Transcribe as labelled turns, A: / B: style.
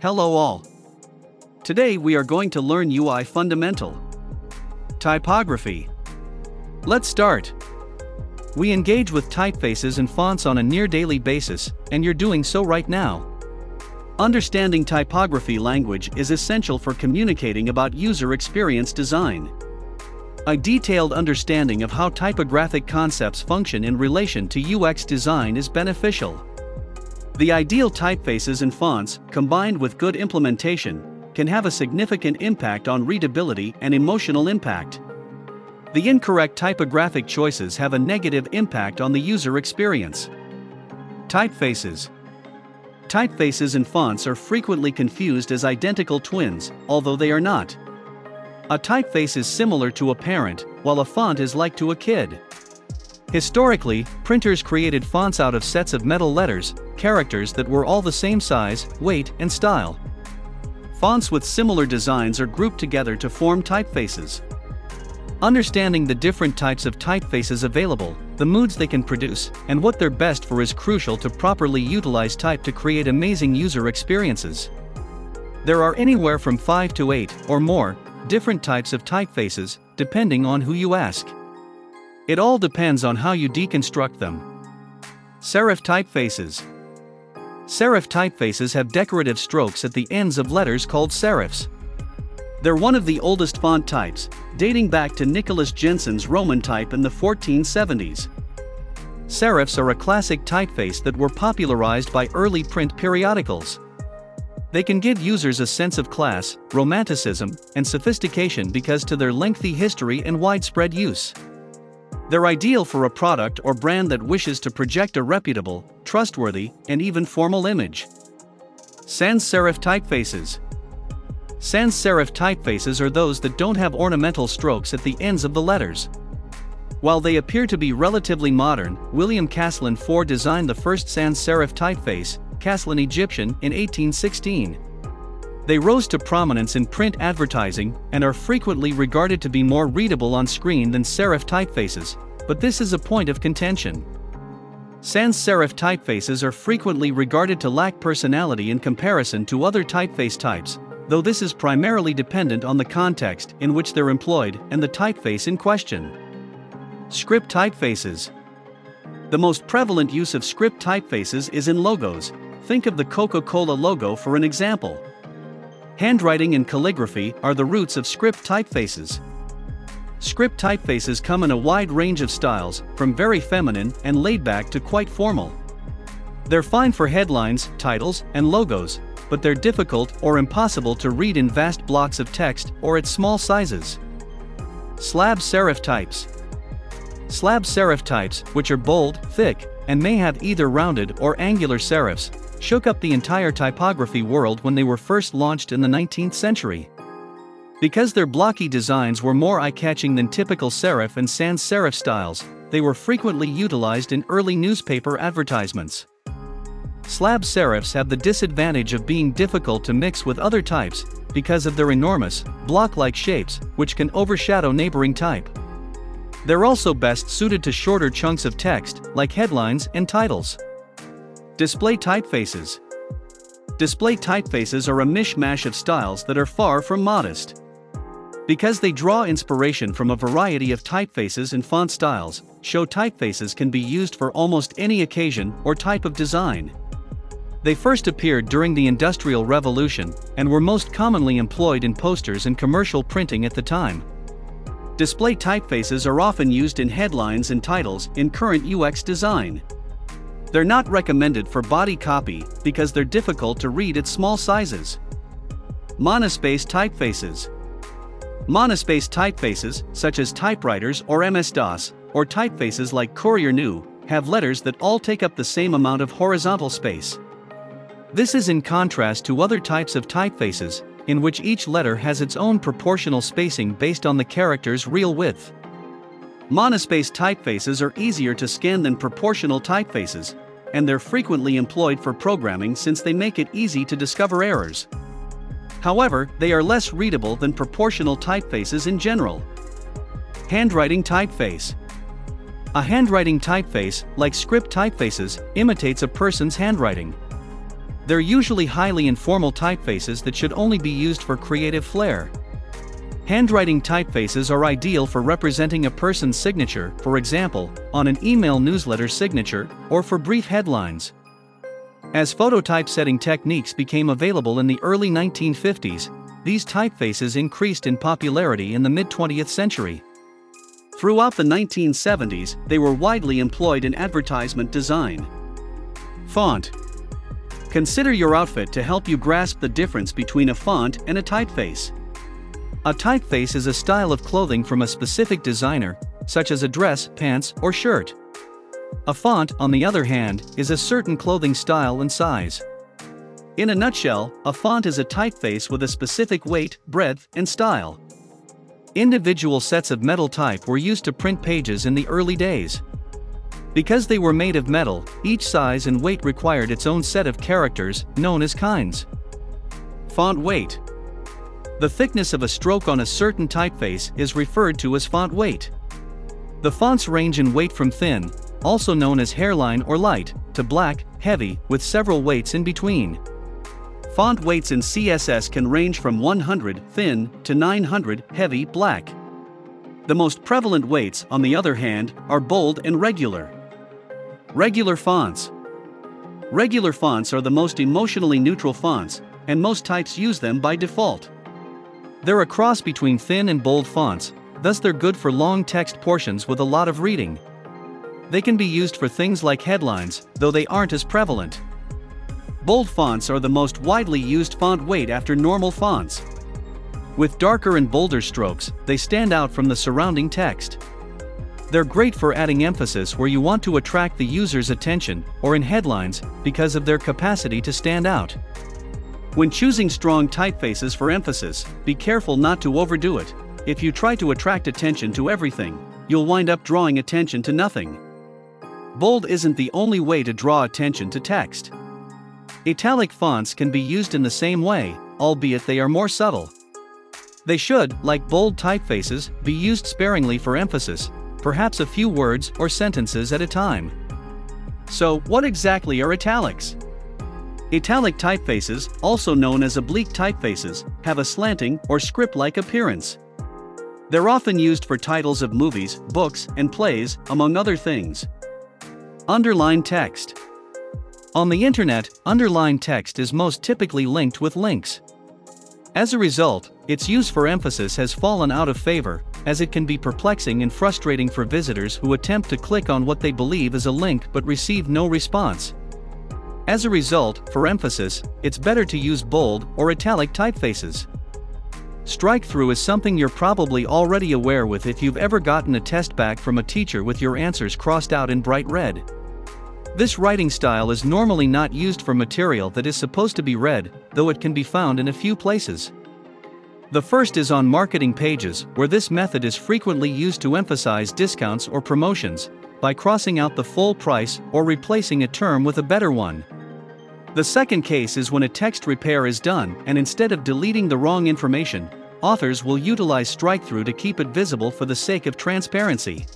A: Hello all. Today we are going to learn UI Fundamental. Typography. Let's start. We engage with typefaces and fonts on a near daily basis, and you're doing so right now. Understanding typography language is essential for communicating about user experience design. A detailed understanding of how typographic concepts function in relation to UX design is beneficial. The ideal typefaces and fonts, combined with good implementation, can have a significant impact on readability and emotional impact. The incorrect typographic choices have a negative impact on the user experience. Typefaces Typefaces and fonts are frequently confused as identical twins, although they are not. A typeface is similar to a parent, while a font is like to a kid. Historically, printers created fonts out of sets of metal letters, characters that were all the same size, weight, and style. Fonts with similar designs are grouped together to form typefaces. Understanding the different types of typefaces available, the moods they can produce, and what they're best for is crucial to properly utilize type to create amazing user experiences. There are anywhere from 5 to 8, or more, different types of typefaces, depending on who you ask. It all depends on how you deconstruct them. Serif typefaces Serif typefaces have decorative strokes at the ends of letters called serifs. They're one of the oldest font types, dating back to Nicholas Jenson's Roman type in the 1470s. Serifs are a classic typeface that were popularized by early print periodicals. They can give users a sense of class, romanticism, and sophistication because to their lengthy history and widespread use. They're ideal for a product or brand that wishes to project a reputable, trustworthy, and even formal image. Sans serif typefaces. Sans serif typefaces are those that don't have ornamental strokes at the ends of the letters. While they appear to be relatively modern, William Caslon IV designed the first sans serif typeface, Caslon Egyptian, in 1816. They rose to prominence in print advertising and are frequently regarded to be more readable on screen than serif typefaces, but this is a point of contention. Sans serif typefaces are frequently regarded to lack personality in comparison to other typeface types, though this is primarily dependent on the context in which they're employed and the typeface in question. Script typefaces. The most prevalent use of script typefaces is in logos. Think of the Coca Cola logo for an example. Handwriting and calligraphy are the roots of script typefaces. Script typefaces come in a wide range of styles, from very feminine and laid back to quite formal. They're fine for headlines, titles, and logos, but they're difficult or impossible to read in vast blocks of text or at small sizes. Slab serif types. Slab serif types, which are bold, thick, and may have either rounded or angular serifs, shook up the entire typography world when they were first launched in the 19th century. Because their blocky designs were more eye-catching than typical serif and sans serif styles, they were frequently utilized in early newspaper advertisements. Slab serifs have the disadvantage of being difficult to mix with other types because of their enormous, block-like shapes, which can overshadow neighboring type. They're also best suited to shorter chunks of text, like headlines and titles. Display typefaces. Display typefaces are a mishmash of styles that are far from modest. Because they draw inspiration from a variety of typefaces and font styles, show typefaces can be used for almost any occasion or type of design. They first appeared during the Industrial Revolution and were most commonly employed in posters and commercial printing at the time. Display typefaces are often used in headlines and titles in current UX design. They're not recommended for body copy because they're difficult to read at small sizes. Monospace typefaces. Monospace typefaces, such as typewriters or MS-DOS, or typefaces like Courier New, have letters that all take up the same amount of horizontal space. This is in contrast to other types of typefaces, in which each letter has its own proportional spacing based on the character's real width. Monospace typefaces are easier to scan than proportional typefaces, and they're frequently employed for programming since they make it easy to discover errors. However, they are less readable than proportional typefaces in general. Handwriting typeface. A handwriting typeface, like script typefaces, imitates a person's handwriting. They're usually highly informal typefaces that should only be used for creative flair. Handwriting typefaces are ideal for representing a person's signature, for example, on an email newsletter signature, or for brief headlines. As phototypesetting techniques became available in the early 1950s, these typefaces increased in popularity in the mid 20th century. Throughout the 1970s, they were widely employed in advertisement design. Font Consider your outfit to help you grasp the difference between a font and a typeface. A typeface is a style of clothing from a specific designer, such as a dress, pants, or shirt. A font, on the other hand, is a certain clothing style and size. In a nutshell, a font is a typeface with a specific weight, breadth, and style. Individual sets of metal type were used to print pages in the early days. Because they were made of metal, each size and weight required its own set of characters, known as kinds. Font weight the thickness of a stroke on a certain typeface is referred to as font weight. The fonts range in weight from thin, also known as hairline or light, to black, heavy, with several weights in between. Font weights in CSS can range from 100 thin to 900 heavy black. The most prevalent weights, on the other hand, are bold and regular. Regular fonts. Regular fonts are the most emotionally neutral fonts, and most types use them by default. They're a cross between thin and bold fonts, thus they're good for long text portions with a lot of reading. They can be used for things like headlines, though they aren't as prevalent. Bold fonts are the most widely used font weight after normal fonts. With darker and bolder strokes, they stand out from the surrounding text. They're great for adding emphasis where you want to attract the user's attention, or in headlines, because of their capacity to stand out. When choosing strong typefaces for emphasis, be careful not to overdo it. If you try to attract attention to everything, you'll wind up drawing attention to nothing. Bold isn't the only way to draw attention to text. Italic fonts can be used in the same way, albeit they are more subtle. They should, like bold typefaces, be used sparingly for emphasis, perhaps a few words or sentences at a time. So, what exactly are italics? Italic typefaces, also known as oblique typefaces, have a slanting or script-like appearance. They're often used for titles of movies, books, and plays, among other things. Underline text. On the internet, underlined text is most typically linked with links. As a result, its use for emphasis has fallen out of favor, as it can be perplexing and frustrating for visitors who attempt to click on what they believe is a link but receive no response. As a result, for emphasis, it's better to use bold or italic typefaces. Strike-through is something you're probably already aware with if you've ever gotten a test back from a teacher with your answers crossed out in bright red. This writing style is normally not used for material that is supposed to be read, though it can be found in a few places. The first is on marketing pages, where this method is frequently used to emphasize discounts or promotions, by crossing out the full price or replacing a term with a better one. The second case is when a text repair is done and instead of deleting the wrong information, authors will utilize strike-through to keep it visible for the sake of transparency.